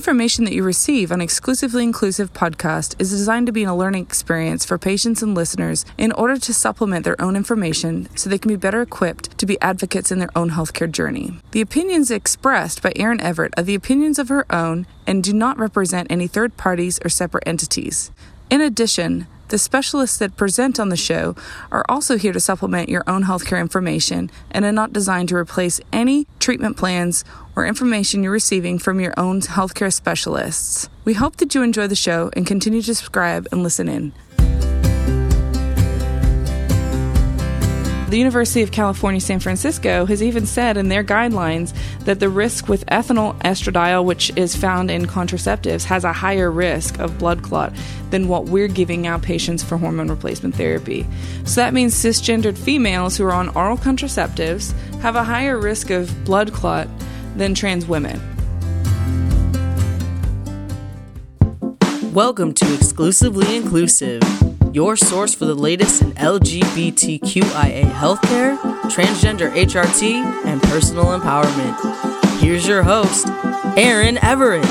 information that you receive on Exclusively Inclusive podcast is designed to be a learning experience for patients and listeners in order to supplement their own information so they can be better equipped to be advocates in their own healthcare journey. The opinions expressed by Erin Everett are the opinions of her own and do not represent any third parties or separate entities. In addition, the specialists that present on the show are also here to supplement your own healthcare information and are not designed to replace any treatment plans or information you're receiving from your own healthcare specialists. We hope that you enjoy the show and continue to subscribe and listen in. The University of California, San Francisco has even said in their guidelines that the risk with ethinyl estradiol, which is found in contraceptives, has a higher risk of blood clot than what we're giving our patients for hormone replacement therapy. So that means cisgendered females who are on oral contraceptives have a higher risk of blood clot than trans women. Welcome to Exclusively Inclusive, your source for the latest in LGBTQIA healthcare, transgender HRT, and personal empowerment. Here's your host, Erin Everett.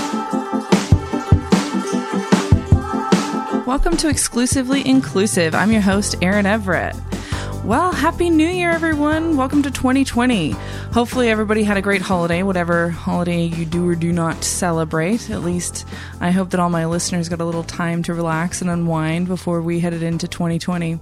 Welcome to Exclusively Inclusive. I'm your host, Erin Everett. Well, Happy New Year, everyone. Welcome to 2020. Hopefully, everybody had a great holiday, whatever holiday you do or do not celebrate. At least, I hope that all my listeners got a little time to relax and unwind before we headed into 2020.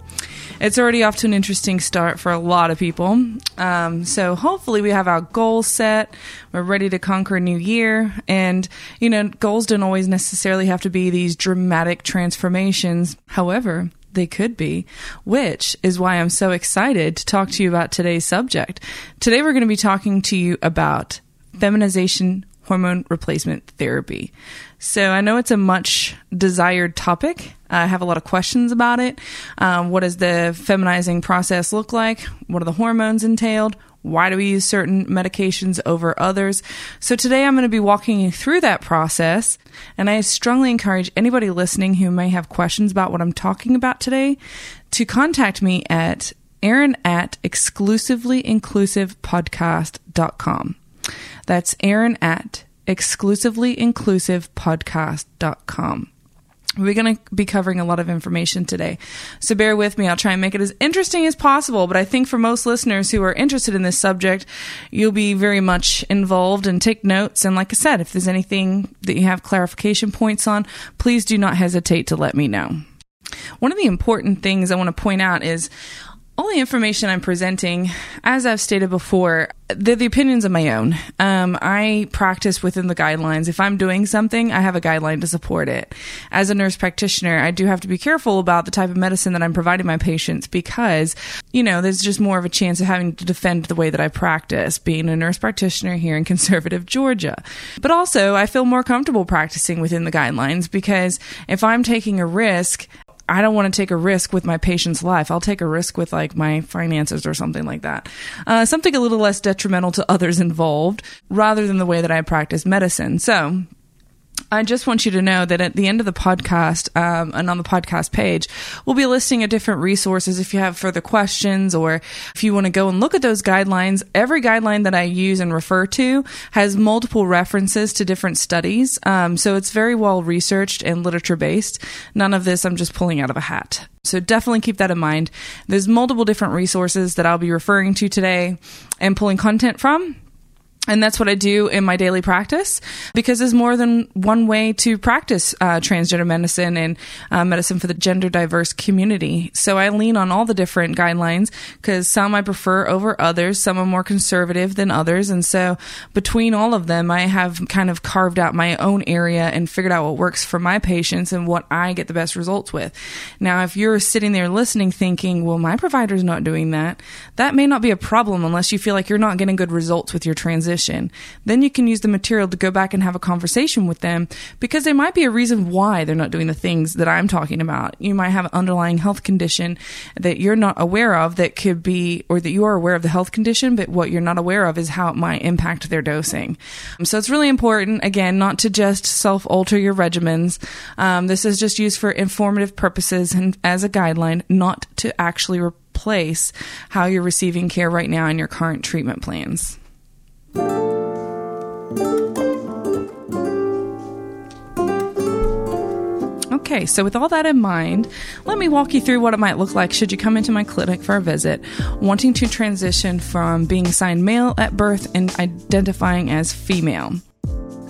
It's already off to an interesting start for a lot of people. Um, so, hopefully, we have our goals set. We're ready to conquer a new year. And, you know, goals don't always necessarily have to be these dramatic transformations. However, they could be, which is why I'm so excited to talk to you about today's subject. Today, we're going to be talking to you about feminization hormone replacement therapy. So I know it's a much desired topic. I have a lot of questions about it. Um, what does the feminizing process look like? What are the hormones entailed? Why do we use certain medications over others? So today I'm going to be walking you through that process. And I strongly encourage anybody listening who may have questions about what I'm talking about today to contact me at Erin at exclusivelyinclusivepodcast.com. That's Erin at exclusivelyinclusivepodcast.com. We're going to be covering a lot of information today. So bear with me. I'll try and make it as interesting as possible. But I think for most listeners who are interested in this subject, you'll be very much involved and take notes. And like I said, if there's anything that you have clarification points on, please do not hesitate to let me know. One of the important things I want to point out is all the information I'm presenting, as I've stated before, they're the opinions of my own. Um, I practice within the guidelines. If I'm doing something, I have a guideline to support it. As a nurse practitioner, I do have to be careful about the type of medicine that I'm providing my patients because, you know, there's just more of a chance of having to defend the way that I practice, being a nurse practitioner here in conservative Georgia. But also, I feel more comfortable practicing within the guidelines because if I'm taking a risk, I don't want to take a risk with my patient's life. I'll take a risk with like my finances or something like that. Uh, something a little less detrimental to others involved rather than the way that I practice medicine. So I just want you to know that at the end of the podcast um, and on the podcast page, we'll be listing a different resources if you have further questions or if you want to go and look at those guidelines. Every guideline that I use and refer to has multiple references to different studies. Um, so it's very well researched and literature based. None of this I'm just pulling out of a hat. So definitely keep that in mind. There's multiple different resources that I'll be referring to today and pulling content from. And that's what I do in my daily practice because there's more than one way to practice uh, transgender medicine and uh, medicine for the gender diverse community. So I lean on all the different guidelines because some I prefer over others. Some are more conservative than others. And so between all of them, I have kind of carved out my own area and figured out what works for my patients and what I get the best results with. Now, if you're sitting there listening thinking, well, my provider's not doing that, that may not be a problem unless you feel like you're not getting good results with your transition position. Then you can use the material to go back and have a conversation with them because there might be a reason why they're not doing the things that I'm talking about. You might have an underlying health condition that you're not aware of that could be, or that you are aware of the health condition, but what you're not aware of is how it might impact their dosing. So it's really important, again, not to just self alter your regimens. Um, this is just used for informative purposes and as a guideline, not to actually replace how you're receiving care right now in your current treatment plans. Okay, so with all that in mind, let me walk you through what it might look like should you come into my clinic for a visit, wanting to transition from being assigned male at birth and identifying as female.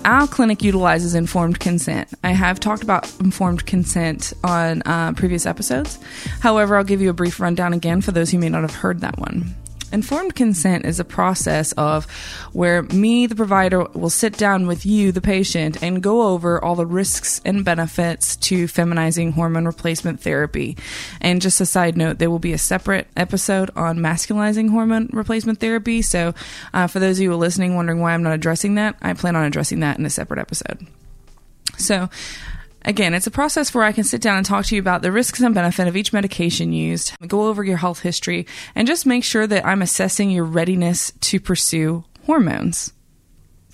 Our clinic utilizes informed consent. I have talked about informed consent on uh, previous episodes. However, I'll give you a brief rundown again for those who may not have heard that one. Informed consent is a process of where me, the provider, will sit down with you, the patient, and go over all the risks and benefits to feminizing hormone replacement therapy. And just a side note, there will be a separate episode on masculizing hormone replacement therapy. So, uh, for those of you listening, wondering why I'm not addressing that, I plan on addressing that in a separate episode. So, Again, it's a process where I can sit down and talk to you about the risks and benefit of each medication used, go over your health history, and just make sure that I'm assessing your readiness to pursue hormones.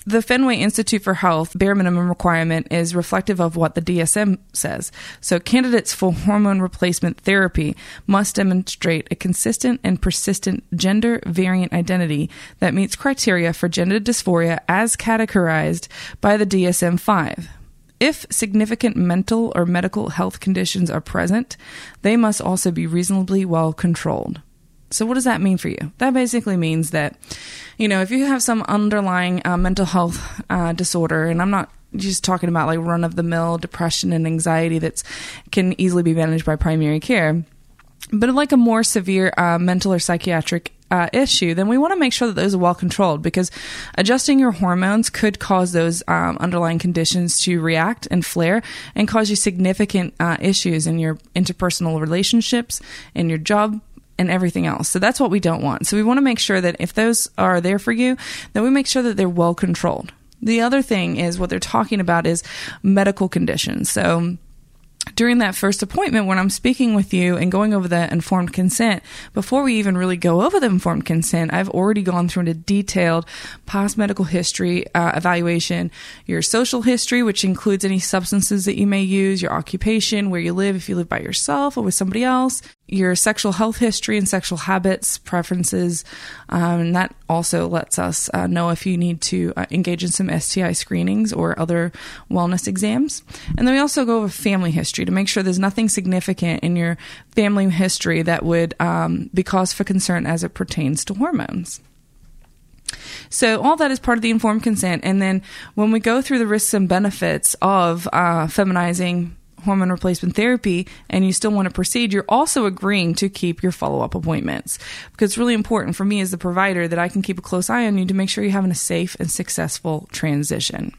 The Fenway Institute for Health bare minimum requirement is reflective of what the DSM says. So, candidates for hormone replacement therapy must demonstrate a consistent and persistent gender variant identity that meets criteria for gender dysphoria as categorized by the DSM 5. If significant mental or medical health conditions are present, they must also be reasonably well controlled. So, what does that mean for you? That basically means that, you know, if you have some underlying uh, mental health uh, disorder, and I'm not just talking about like run of the mill depression and anxiety that can easily be managed by primary care, but like a more severe uh, mental or psychiatric uh, issue, then we want to make sure that those are well controlled because adjusting your hormones could cause those um, underlying conditions to react and flare and cause you significant uh, issues in your interpersonal relationships, in your job, and everything else. So that's what we don't want. So we want to make sure that if those are there for you, that we make sure that they're well controlled. The other thing is what they're talking about is medical conditions. So during that first appointment when I'm speaking with you and going over the informed consent, before we even really go over the informed consent, I've already gone through a detailed past medical history uh, evaluation, your social history, which includes any substances that you may use, your occupation, where you live, if you live by yourself or with somebody else, your sexual health history and sexual habits, preferences. Um, and that also lets us uh, know if you need to uh, engage in some STI screenings or other wellness exams. And then we also go over family history to make sure there's nothing significant in your family history that would um, be cause for concern as it pertains to hormones. So all that is part of the informed consent. And then when we go through the risks and benefits of uh, feminizing hormone replacement therapy and you still want to proceed, you're also agreeing to keep your follow up appointments. Because it's really important for me as the provider that I can keep a close eye on you to make sure you're having a safe and successful transition.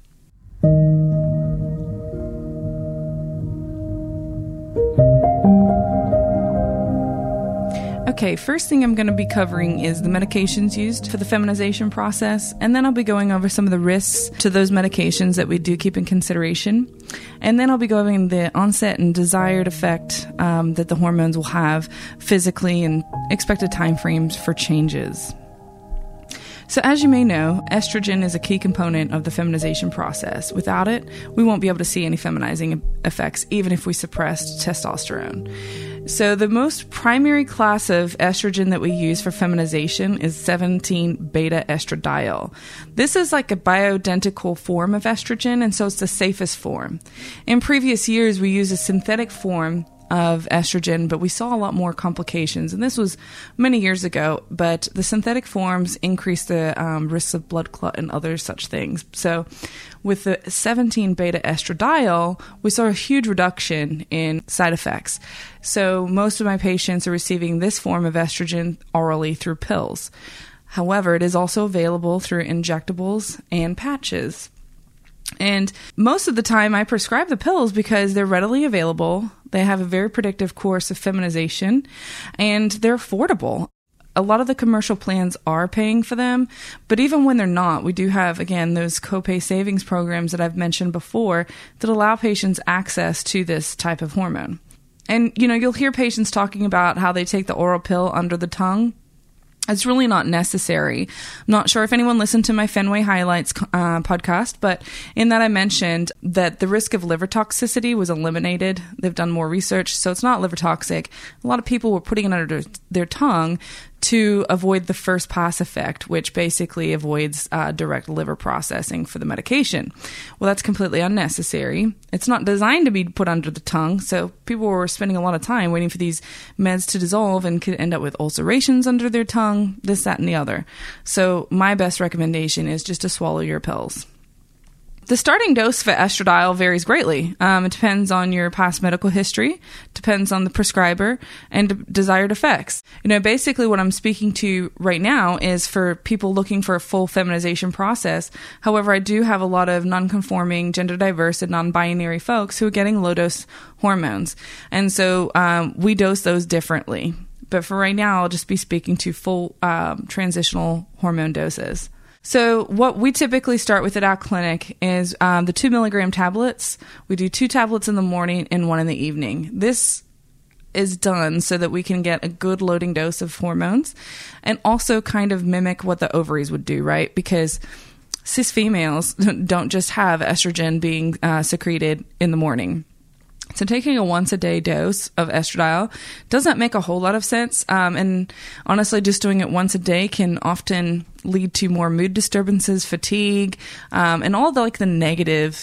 Okay, first thing I'm going to be covering is the medications used for the feminization process, and then I'll be going over some of the risks to those medications that we do keep in consideration. And then I'll be going the onset and desired effect um, that the hormones will have physically and expected timeframes for changes. So, as you may know, estrogen is a key component of the feminization process. Without it, we won't be able to see any feminizing effects, even if we suppressed testosterone. So, the most primary class of estrogen that we use for feminization is 17 beta estradiol. This is like a bioidentical form of estrogen, and so it's the safest form. In previous years, we used a synthetic form of estrogen, but we saw a lot more complications. And this was many years ago, but the synthetic forms increase the um, risks of blood clot and other such things. So, with the 17 beta estradiol, we saw a huge reduction in side effects. So, most of my patients are receiving this form of estrogen orally through pills. However, it is also available through injectables and patches. And most of the time, I prescribe the pills because they're readily available. They have a very predictive course of feminization and they're affordable. A lot of the commercial plans are paying for them, but even when they're not, we do have, again, those copay savings programs that I've mentioned before that allow patients access to this type of hormone. And, you know, you'll hear patients talking about how they take the oral pill under the tongue it's really not necessary. I'm not sure if anyone listened to my Fenway Highlights uh, podcast, but in that I mentioned that the risk of liver toxicity was eliminated. They've done more research, so it's not liver toxic. A lot of people were putting it under their tongue to avoid the first pass effect, which basically avoids uh, direct liver processing for the medication. Well, that's completely unnecessary. It's not designed to be put under the tongue, so people were spending a lot of time waiting for these meds to dissolve and could end up with ulcerations under their tongue, this, that, and the other. So, my best recommendation is just to swallow your pills. The starting dose for estradiol varies greatly. Um, it depends on your past medical history, depends on the prescriber, and desired effects. You know, basically, what I'm speaking to right now is for people looking for a full feminization process. However, I do have a lot of non-conforming, gender diverse, and non-binary folks who are getting low dose hormones, and so um, we dose those differently. But for right now, I'll just be speaking to full um, transitional hormone doses. So, what we typically start with at our clinic is um, the two milligram tablets. We do two tablets in the morning and one in the evening. This is done so that we can get a good loading dose of hormones and also kind of mimic what the ovaries would do, right? Because cis females don't just have estrogen being uh, secreted in the morning. So taking a once a day dose of estradiol doesn't make a whole lot of sense. Um, and honestly, just doing it once a day can often lead to more mood disturbances, fatigue, um, and all the like the negative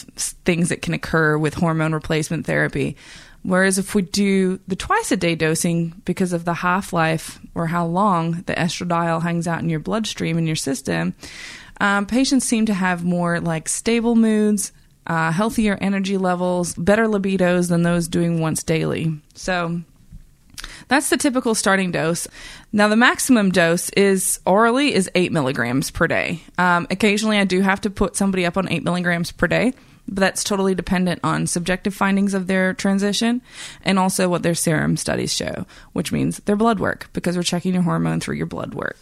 things that can occur with hormone replacement therapy. Whereas if we do the twice a day dosing because of the half life or how long the estradiol hangs out in your bloodstream in your system, um, patients seem to have more like stable moods, uh, healthier energy levels, better libidos than those doing once daily. So that's the typical starting dose. Now, the maximum dose is orally is eight milligrams per day. Um, occasionally, I do have to put somebody up on eight milligrams per day, but that's totally dependent on subjective findings of their transition and also what their serum studies show, which means their blood work because we're checking your hormone through your blood work.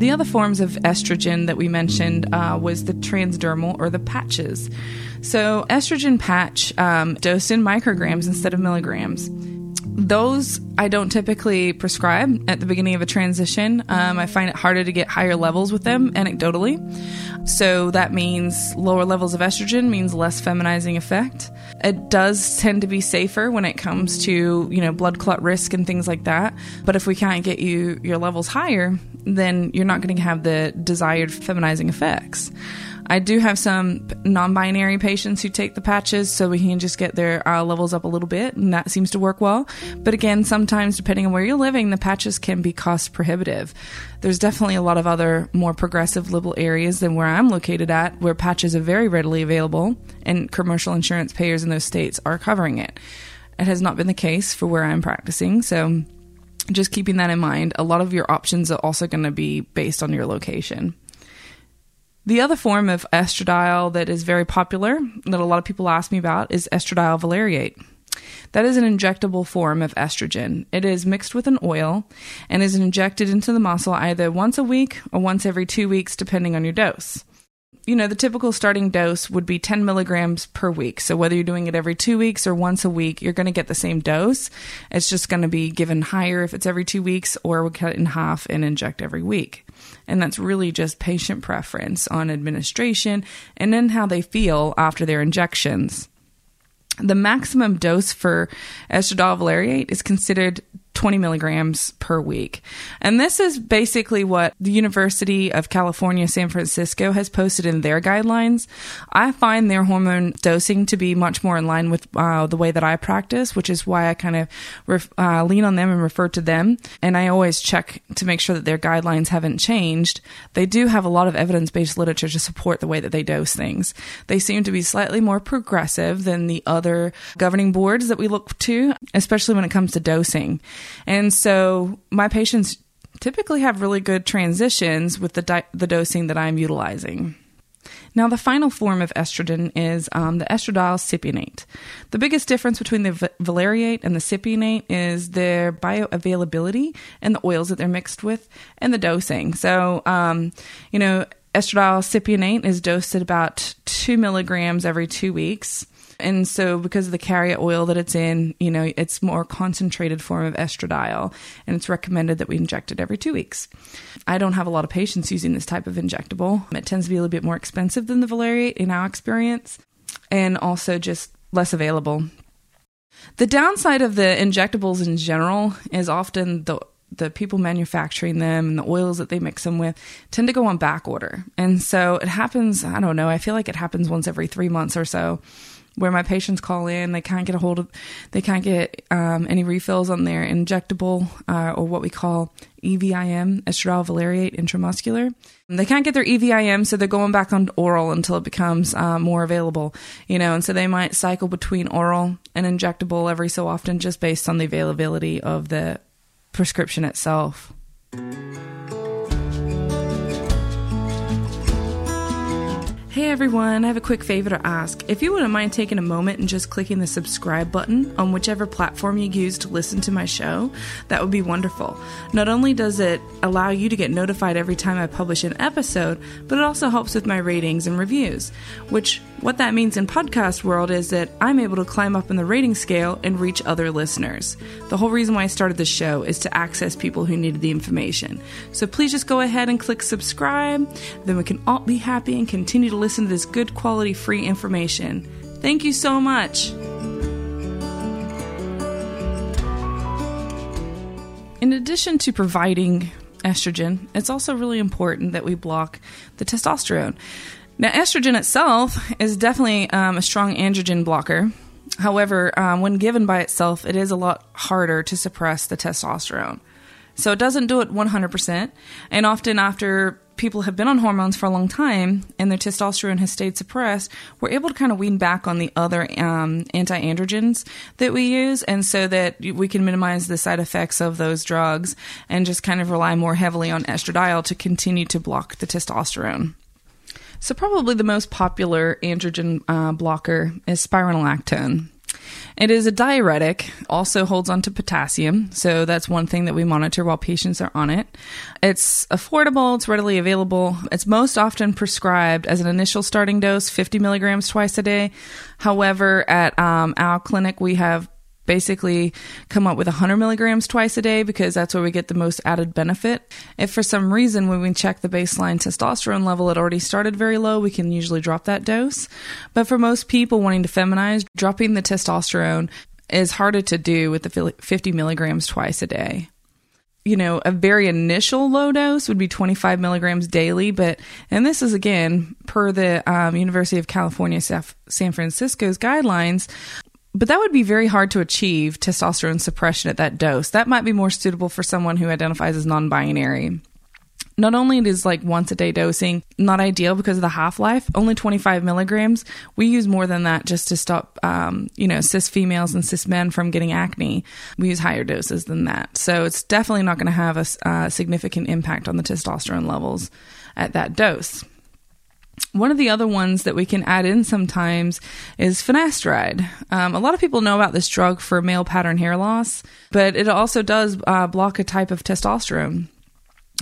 The other forms of estrogen that we mentioned uh, was the transdermal or the patches. So, estrogen patch um, dosed in micrograms instead of milligrams. Those I don't typically prescribe at the beginning of a transition. Um, I find it harder to get higher levels with them anecdotally. So that means lower levels of estrogen means less feminizing effect. It does tend to be safer when it comes to, you know, blood clot risk and things like that. But if we can't get you your levels higher, then you're not going to have the desired feminizing effects. I do have some non binary patients who take the patches so we can just get their uh, levels up a little bit, and that seems to work well. But again, sometimes depending on where you're living, the patches can be cost prohibitive. There's definitely a lot of other more progressive liberal areas than where I'm located at, where patches are very readily available, and commercial insurance payers in those states are covering it. It has not been the case for where I'm practicing, so just keeping that in mind, a lot of your options are also going to be based on your location. The other form of estradiol that is very popular, that a lot of people ask me about, is estradiol valeriate. That is an injectable form of estrogen. It is mixed with an oil and is injected into the muscle either once a week or once every two weeks, depending on your dose you know, the typical starting dose would be 10 milligrams per week. So whether you're doing it every two weeks or once a week, you're going to get the same dose. It's just going to be given higher if it's every two weeks, or we cut it in half and inject every week. And that's really just patient preference on administration and then how they feel after their injections. The maximum dose for estradiol valeriate is considered 20 milligrams per week. And this is basically what the University of California, San Francisco has posted in their guidelines. I find their hormone dosing to be much more in line with uh, the way that I practice, which is why I kind of ref- uh, lean on them and refer to them. And I always check to make sure that their guidelines haven't changed. They do have a lot of evidence based literature to support the way that they dose things. They seem to be slightly more progressive than the other governing boards that we look to, especially when it comes to dosing. And so my patients typically have really good transitions with the, di- the dosing that I'm utilizing. Now, the final form of estrogen is um, the estradiol cypionate. The biggest difference between the v- valeriate and the cypionate is their bioavailability and the oils that they're mixed with and the dosing. So, um, you know, estradiol cypionate is dosed at about two milligrams every two weeks And so, because of the carrier oil that it's in, you know, it's more concentrated form of estradiol, and it's recommended that we inject it every two weeks. I don't have a lot of patients using this type of injectable. It tends to be a little bit more expensive than the valeriate in our experience, and also just less available. The downside of the injectables in general is often the the people manufacturing them and the oils that they mix them with tend to go on back order. And so it happens, I don't know, I feel like it happens once every three months or so where my patients call in, they can't get a hold of, they can't get um, any refills on their injectable uh, or what we call EVIM, estradiol valeriate intramuscular. They can't get their EVIM, so they're going back on oral until it becomes uh, more available, you know, and so they might cycle between oral and injectable every so often just based on the availability of the prescription itself. Hey everyone, I have a quick favor to ask. If you wouldn't mind taking a moment and just clicking the subscribe button on whichever platform you use to listen to my show, that would be wonderful. Not only does it allow you to get notified every time I publish an episode, but it also helps with my ratings and reviews. Which, what that means in podcast world is that I'm able to climb up in the rating scale and reach other listeners. The whole reason why I started this show is to access people who needed the information. So please just go ahead and click subscribe, then we can all be happy and continue to listen to this good quality free information. Thank you so much. In addition to providing estrogen, it's also really important that we block the testosterone. Now, estrogen itself is definitely um, a strong androgen blocker. However, um, when given by itself, it is a lot harder to suppress the testosterone. So it doesn't do it 100%. And often, after people have been on hormones for a long time and their testosterone has stayed suppressed, we're able to kind of wean back on the other um, anti androgens that we use, and so that we can minimize the side effects of those drugs and just kind of rely more heavily on estradiol to continue to block the testosterone. So, probably the most popular androgen uh, blocker is spironolactone. It is a diuretic, also holds onto potassium, so that's one thing that we monitor while patients are on it. It's affordable, it's readily available. It's most often prescribed as an initial starting dose, 50 milligrams twice a day. However, at um, our clinic, we have basically come up with 100 milligrams twice a day because that's where we get the most added benefit. If for some reason when we check the baseline testosterone level, it already started very low, we can usually drop that dose. But for most people wanting to feminize, dropping the testosterone is harder to do with the 50 milligrams twice a day you know, a very initial low dose would be 25 milligrams daily. But, and this is again per the um, University of California, San Francisco's guidelines, but that would be very hard to achieve testosterone suppression at that dose. That might be more suitable for someone who identifies as non binary. Not only is like once a day dosing, not ideal because of the half life, only 25 milligrams. We use more than that just to stop, um, you know, cis females and cis men from getting acne. We use higher doses than that. So it's definitely not going to have a uh, significant impact on the testosterone levels at that dose. One of the other ones that we can add in sometimes is finasteride. Um, a lot of people know about this drug for male pattern hair loss, but it also does uh, block a type of testosterone.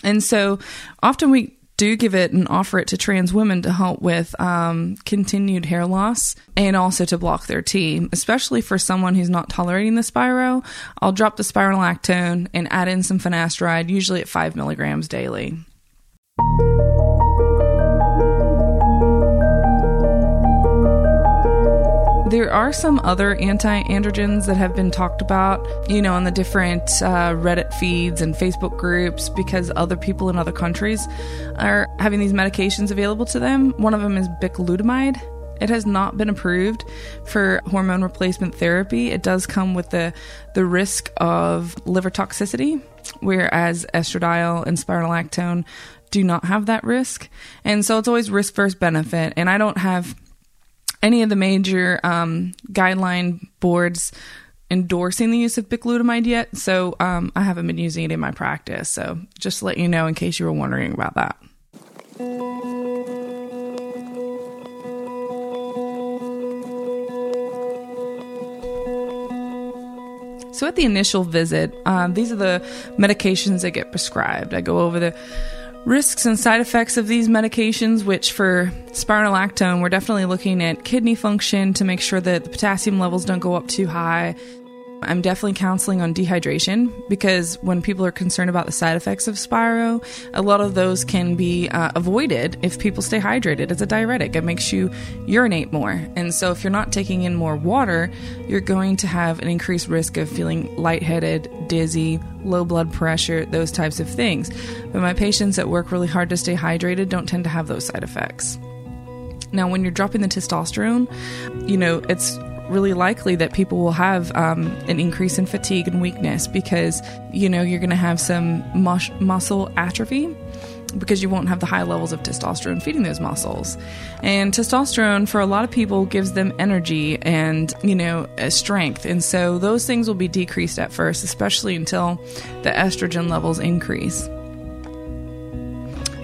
And so often we do give it and offer it to trans women to help with um, continued hair loss and also to block their T, especially for someone who's not tolerating the Spiro. I'll drop the spironolactone and add in some finasteride, usually at five milligrams daily. There are some other anti androgens that have been talked about, you know, on the different uh, Reddit feeds and Facebook groups because other people in other countries are having these medications available to them. One of them is bicalutamide. It has not been approved for hormone replacement therapy. It does come with the the risk of liver toxicity, whereas estradiol and spironolactone do not have that risk. And so it's always risk versus benefit. And I don't have any of the major um, guideline boards endorsing the use of bicalutamide yet, so um, I haven't been using it in my practice. So just to let you know in case you were wondering about that. So at the initial visit, um, these are the medications that get prescribed. I go over the Risks and side effects of these medications, which for spironolactone, we're definitely looking at kidney function to make sure that the potassium levels don't go up too high, I'm definitely counseling on dehydration because when people are concerned about the side effects of Spiro, a lot of those can be uh, avoided if people stay hydrated. It's a diuretic, it makes you urinate more. And so, if you're not taking in more water, you're going to have an increased risk of feeling lightheaded, dizzy, low blood pressure, those types of things. But my patients that work really hard to stay hydrated don't tend to have those side effects. Now, when you're dropping the testosterone, you know, it's really likely that people will have um, an increase in fatigue and weakness because you know you're going to have some mus- muscle atrophy because you won't have the high levels of testosterone feeding those muscles. And testosterone for a lot of people gives them energy and, you know, strength. And so those things will be decreased at first, especially until the estrogen levels increase.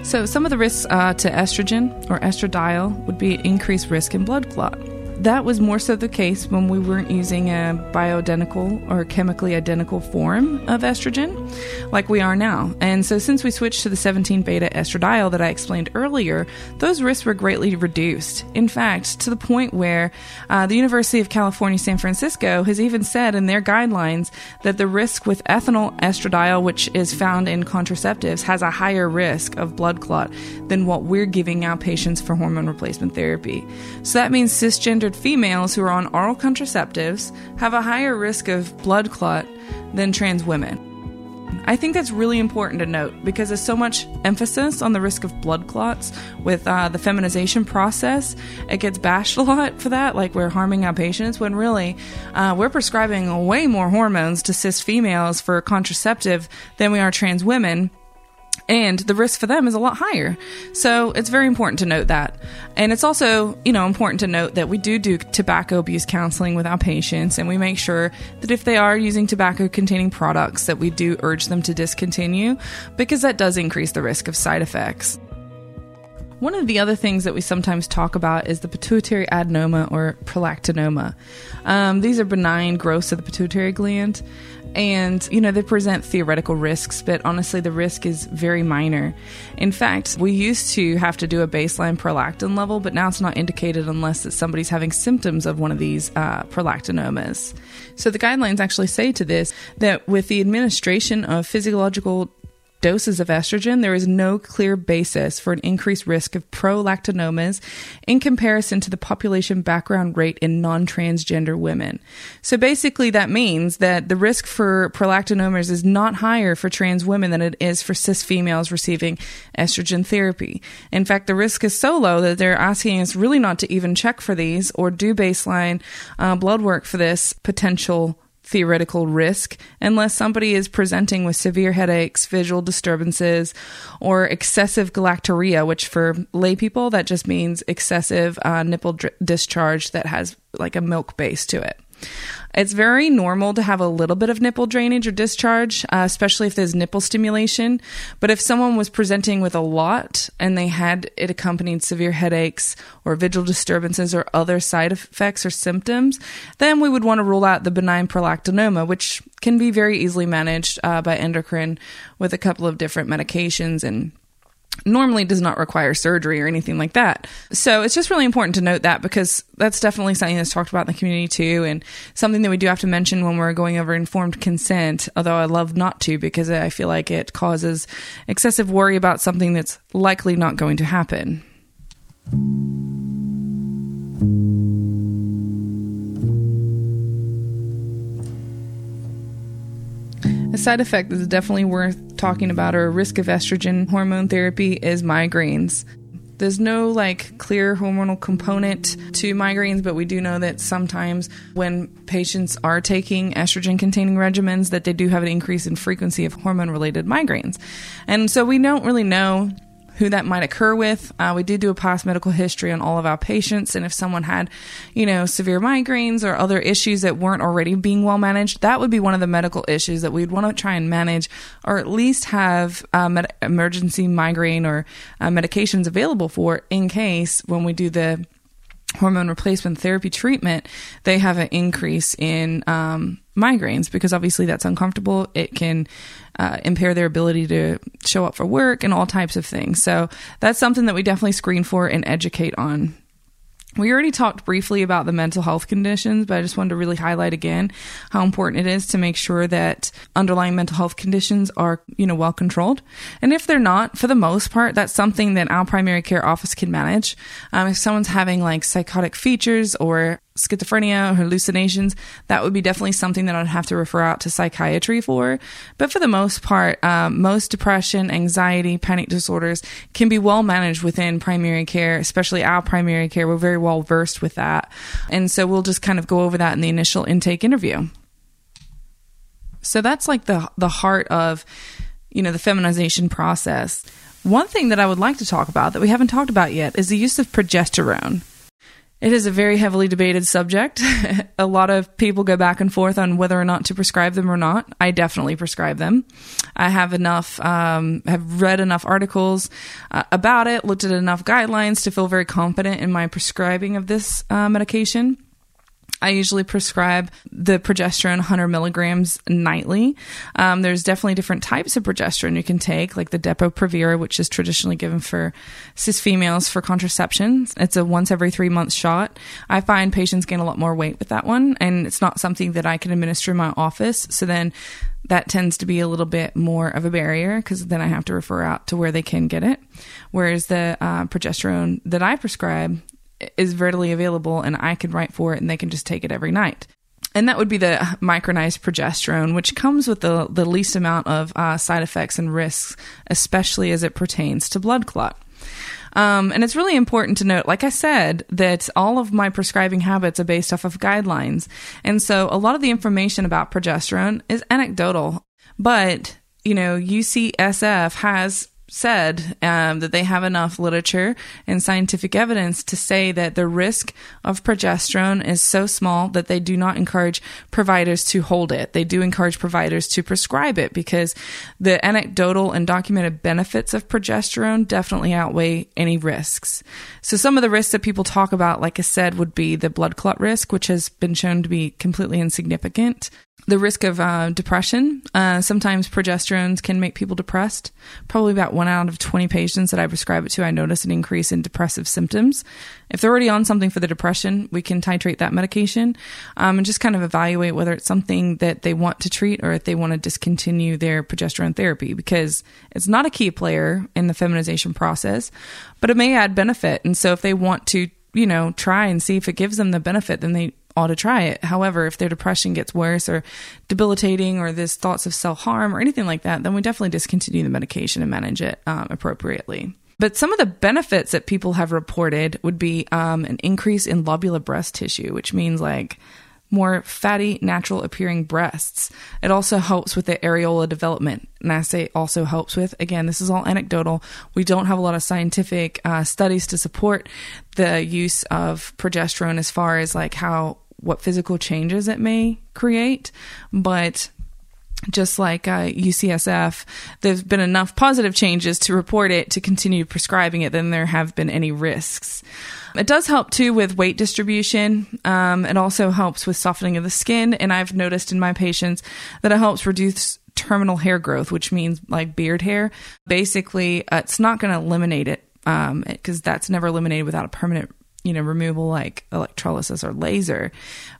So, some of the risks uh, to estrogen or estradiol would be increased risk in blood clot that was more so the case when we weren't using a bioidentical or chemically identical form of estrogen like we are now. And so, since we switched to the 17 beta estradiol that I explained earlier, those risks were greatly reduced. In fact, to the point where uh, the University of California, San Francisco has even said in their guidelines that the risk with ethinyl estradiol, which is found in contraceptives, has a higher risk of blood clot than what we're giving our patients for hormone replacement therapy. So, that means cisgender gendered females who are on oral contraceptives have a higher risk of blood clot than trans women. I think that's really important to note because there's so much emphasis on the risk of blood clots with uh, the feminization process. It gets bashed a lot for that, like we're harming our patients, when really uh, we're prescribing way more hormones to cis females for contraceptive than we are trans women and the risk for them is a lot higher. So it's very important to note that. And it's also, you know, important to note that we do do tobacco abuse counseling with our patients and we make sure that if they are using tobacco containing products that we do urge them to discontinue because that does increase the risk of side effects. One of the other things that we sometimes talk about is the pituitary adenoma or prolactinoma. Um, these are benign growths of the pituitary gland and you know they present theoretical risks but honestly the risk is very minor in fact we used to have to do a baseline prolactin level but now it's not indicated unless that somebody's having symptoms of one of these uh, prolactinomas so the guidelines actually say to this that with the administration of physiological doses of estrogen, there is no clear basis for an increased risk of prolactinomas in comparison to the population background rate in non transgender women. So basically, that means that the risk for prolactinomas is not higher for trans women than it is for cis females receiving estrogen therapy. In fact, the risk is so low that they're asking us really not to even check for these or do baseline uh, blood work for this potential theoretical risk unless somebody is presenting with severe headaches, visual disturbances, or excessive galactorrhea, which for lay people, that just means excessive uh, nipple dr- discharge that has like a milk base to it. It's very normal to have a little bit of nipple drainage or discharge, uh, especially if there's nipple stimulation. But if someone was presenting with a lot and they had it accompanied severe headaches or visual disturbances or other side effects or symptoms, then we would want to rule out the benign prolactinoma, which can be very easily managed uh, by endocrine with a couple of different medications and normally does not require surgery or anything like that. So it's just really important to note that because that's definitely something that's talked about in the community too, and something that we do have to mention when we're going over informed consent. Although I love not to because I feel like it causes excessive worry about something that's likely not going to happen. A side effect that's definitely worth talking about or a risk of estrogen hormone therapy is migraines. There's no like clear hormonal component to migraines, but we do know that sometimes when patients are taking estrogen containing regimens that they do have an increase in frequency of hormone related migraines. And so we don't really know who that might occur with. Uh, we did do a past medical history on all of our patients, and if someone had, you know, severe migraines or other issues that weren't already being well managed, that would be one of the medical issues that we'd want to try and manage, or at least have uh, med- emergency migraine or uh, medications available for in case when we do the hormone replacement therapy treatment, they have an increase in um, migraines because obviously that's uncomfortable. It can uh, impair their ability to show up for work and all types of things. So that's something that we definitely screen for and educate on. We already talked briefly about the mental health conditions, but I just wanted to really highlight again how important it is to make sure that underlying mental health conditions are, you know, well controlled. And if they're not, for the most part, that's something that our primary care office can manage. Um, if someone's having like psychotic features or schizophrenia hallucinations, that would be definitely something that I'd have to refer out to psychiatry for. But for the most part, um, most depression, anxiety, panic disorders can be well managed within primary care, especially our primary care. We're very well versed with that. And so we'll just kind of go over that in the initial intake interview. So that's like the the heart of, you know, the feminization process. One thing that I would like to talk about that we haven't talked about yet is the use of progesterone. It is a very heavily debated subject. a lot of people go back and forth on whether or not to prescribe them or not. I definitely prescribe them. I have enough, um, have read enough articles uh, about it, looked at enough guidelines to feel very confident in my prescribing of this uh, medication. I usually prescribe the progesterone 100 milligrams nightly. Um, there's definitely different types of progesterone you can take, like the Depo-Provera, which is traditionally given for cis females for contraception. It's a once every three months shot. I find patients gain a lot more weight with that one, and it's not something that I can administer in my office. So then that tends to be a little bit more of a barrier because then I have to refer out to where they can get it. Whereas the uh, progesterone that I prescribe is readily available and I can write for it and they can just take it every night. And that would be the micronized progesterone, which comes with the, the least amount of uh, side effects and risks, especially as it pertains to blood clot. Um, and it's really important to note, like I said, that all of my prescribing habits are based off of guidelines. And so a lot of the information about progesterone is anecdotal. But, you know, UCSF has said um, that they have enough literature and scientific evidence to say that the risk of progesterone is so small that they do not encourage providers to hold it. They do encourage providers to prescribe it because the anecdotal and documented benefits of progesterone definitely outweigh any risks. So, some of the risks that people talk about, like I said, would be the blood clot risk, which has been shown to be completely insignificant the risk of uh, depression. Uh, sometimes progesterones can make people depressed. Probably about one out of 20 patients that I prescribe it to, I notice an increase in depressive symptoms. If they're already on something for the depression, we can titrate that medication um, and just kind of evaluate whether it's something that they want to treat or if they want to discontinue their progesterone therapy because it's not a key player in the feminization process, but it may add benefit. And so if they want to, you know, try and see if it gives them the benefit, then they ought to try it. However, if their depression gets worse or debilitating or there's thoughts of self harm or anything like that, then we definitely discontinue the medication and manage it um, appropriately. But some of the benefits that people have reported would be um, an increase in lobular breast tissue, which means like more fatty, natural appearing breasts. It also helps with the areola development. And I say also helps with, again, this is all anecdotal. We don't have a lot of scientific uh, studies to support the use of progesterone as far as like how what physical changes it may create, but just like uh, UCSF, there's been enough positive changes to report it to continue prescribing it than there have been any risks. It does help too with weight distribution. Um, it also helps with softening of the skin, and I've noticed in my patients that it helps reduce terminal hair growth, which means like beard hair. Basically, uh, it's not going to eliminate it because um, that's never eliminated without a permanent you know, removal like electrolysis or laser,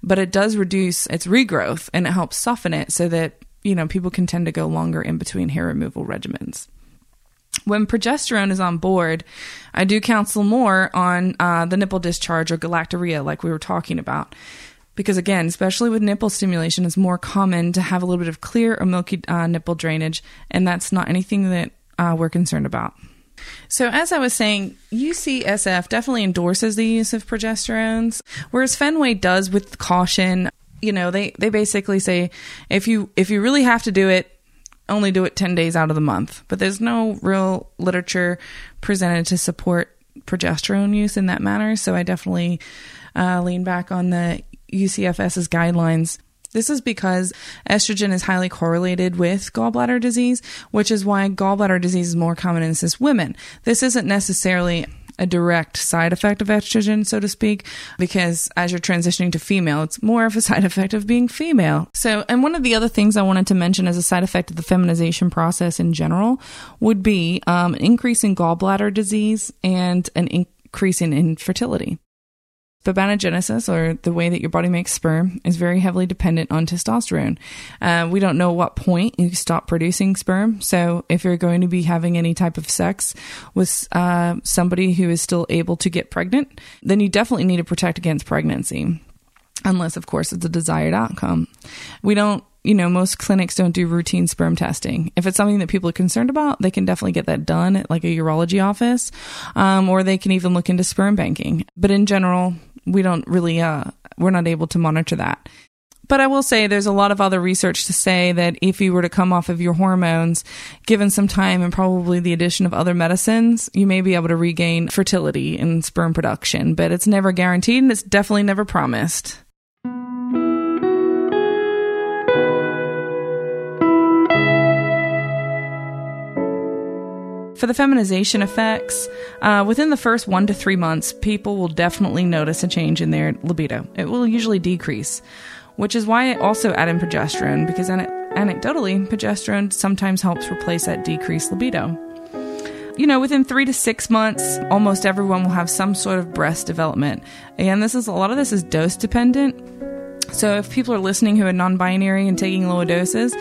but it does reduce its regrowth and it helps soften it so that, you know, people can tend to go longer in between hair removal regimens. When progesterone is on board, I do counsel more on uh, the nipple discharge or galactorrhea, like we were talking about. Because again, especially with nipple stimulation, it's more common to have a little bit of clear or milky uh, nipple drainage, and that's not anything that uh, we're concerned about. So, as I was saying, UCSF definitely endorses the use of progesterones, whereas Fenway does with caution. You know, they, they basically say if you if you really have to do it, only do it 10 days out of the month. But there's no real literature presented to support progesterone use in that manner. So I definitely uh, lean back on the UCFS's guidelines. This is because estrogen is highly correlated with gallbladder disease, which is why gallbladder disease is more common in cis women. This isn't necessarily a direct side effect of estrogen, so to speak, because as you're transitioning to female, it's more of a side effect of being female. So, and one of the other things I wanted to mention as a side effect of the feminization process in general would be um, an increase in gallbladder disease and an increase in infertility. Spermatogenesis, or the way that your body makes sperm, is very heavily dependent on testosterone. Uh, we don't know what point you stop producing sperm. So, if you're going to be having any type of sex with uh, somebody who is still able to get pregnant, then you definitely need to protect against pregnancy. Unless, of course, it's a desired outcome. We don't you know, most clinics don't do routine sperm testing. If it's something that people are concerned about, they can definitely get that done at like a urology office, um, or they can even look into sperm banking. But in general, we don't really uh we're not able to monitor that. But I will say there's a lot of other research to say that if you were to come off of your hormones, given some time and probably the addition of other medicines, you may be able to regain fertility and sperm production. But it's never guaranteed and it's definitely never promised. For the feminization effects, uh, within the first one to three months, people will definitely notice a change in their libido. It will usually decrease, which is why I also add in progesterone because anecdotally, progesterone sometimes helps replace that decreased libido. You know, within three to six months, almost everyone will have some sort of breast development. Again, this is a lot of this is dose dependent. So if people are listening who are non-binary and taking lower doses,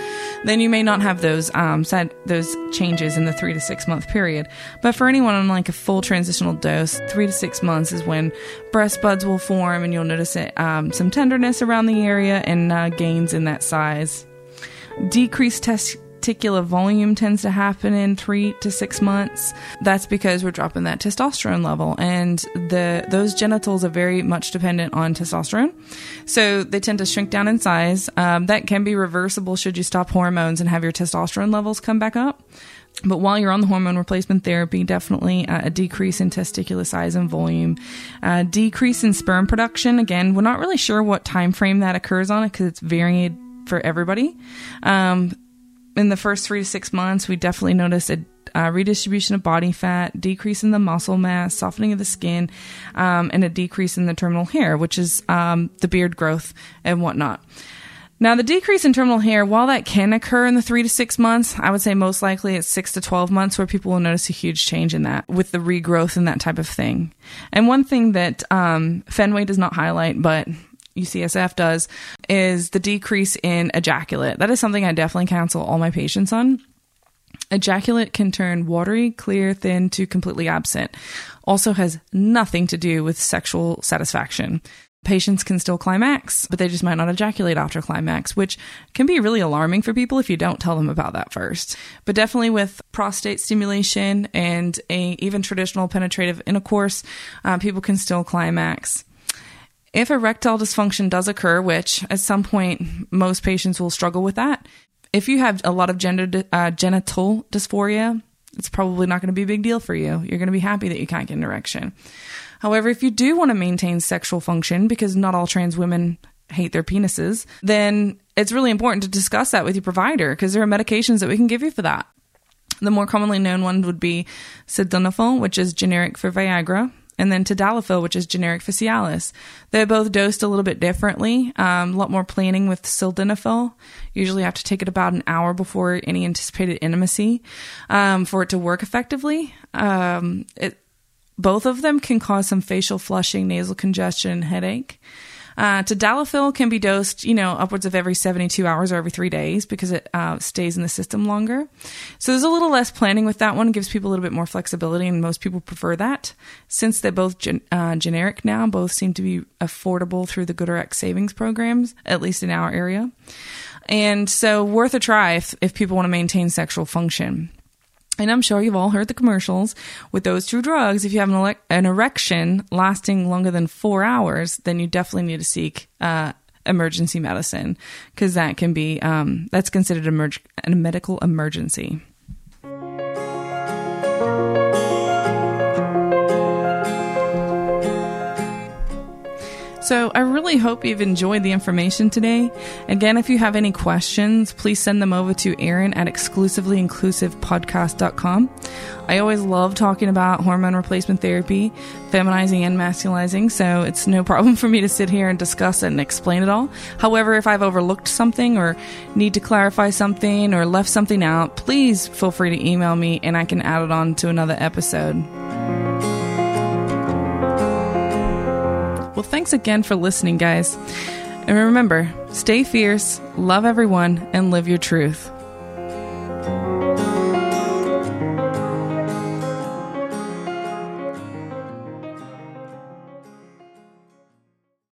then you may not have those um, those changes in the three to six month period. But for anyone on like a full transitional dose, three to six months is when breast buds will form, and you'll notice it, um, some tenderness around the area and uh, gains in that size. Decreased test testicular volume tends to happen in three to six months. That's because we're dropping that testosterone level, and the those genitals are very much dependent on testosterone, so they tend to shrink down in size. Um, that can be reversible should you stop hormones and have your testosterone levels come back up. But while you're on the hormone replacement therapy, definitely uh, a decrease in testicular size and volume, uh, decrease in sperm production. Again, we're not really sure what time frame that occurs on it because it's varied for everybody. Um, in the first three to six months, we definitely noticed a uh, redistribution of body fat, decrease in the muscle mass, softening of the skin, um, and a decrease in the terminal hair, which is um, the beard growth and whatnot. Now, the decrease in terminal hair, while that can occur in the three to six months, I would say most likely it's six to 12 months where people will notice a huge change in that with the regrowth and that type of thing. And one thing that um, Fenway does not highlight, but UCSF does is the decrease in ejaculate. That is something I definitely counsel all my patients on. Ejaculate can turn watery, clear, thin to completely absent. Also has nothing to do with sexual satisfaction. Patients can still climax, but they just might not ejaculate after climax, which can be really alarming for people if you don't tell them about that first. But definitely with prostate stimulation and a even traditional penetrative intercourse, uh, people can still climax. If erectile dysfunction does occur, which at some point most patients will struggle with that, if you have a lot of gender uh, genital dysphoria, it's probably not going to be a big deal for you. You're going to be happy that you can't get an erection. However, if you do want to maintain sexual function, because not all trans women hate their penises, then it's really important to discuss that with your provider because there are medications that we can give you for that. The more commonly known one would be sildenafil, which is generic for Viagra and then tadalafil, which is generic for. They're both dosed a little bit differently. Um, a lot more planning with sildenafil. Usually have to take it about an hour before any anticipated intimacy um, for it to work effectively. Um, it, both of them can cause some facial flushing, nasal congestion, headache. Uh, tadalafil can be dosed, you know, upwards of every 72 hours or every three days because it uh, stays in the system longer. So there's a little less planning with that one. It gives people a little bit more flexibility, and most people prefer that. Since they're both gen- uh, generic now, both seem to be affordable through the GoodRx savings programs, at least in our area. And so worth a try if, if people want to maintain sexual function. And I'm sure you've all heard the commercials with those two drugs. If you have an, ele- an erection lasting longer than four hours, then you definitely need to seek uh, emergency medicine because that can be um, that's considered a medical emergency. So I really hope you've enjoyed the information today. Again, if you have any questions, please send them over to Erin at exclusivelyinclusivepodcast.com. I always love talking about hormone replacement therapy, feminizing and masculizing, so it's no problem for me to sit here and discuss it and explain it all. However, if I've overlooked something or need to clarify something or left something out, please feel free to email me and I can add it on to another episode. Well, thanks again for listening, guys. And remember, stay fierce, love everyone, and live your truth.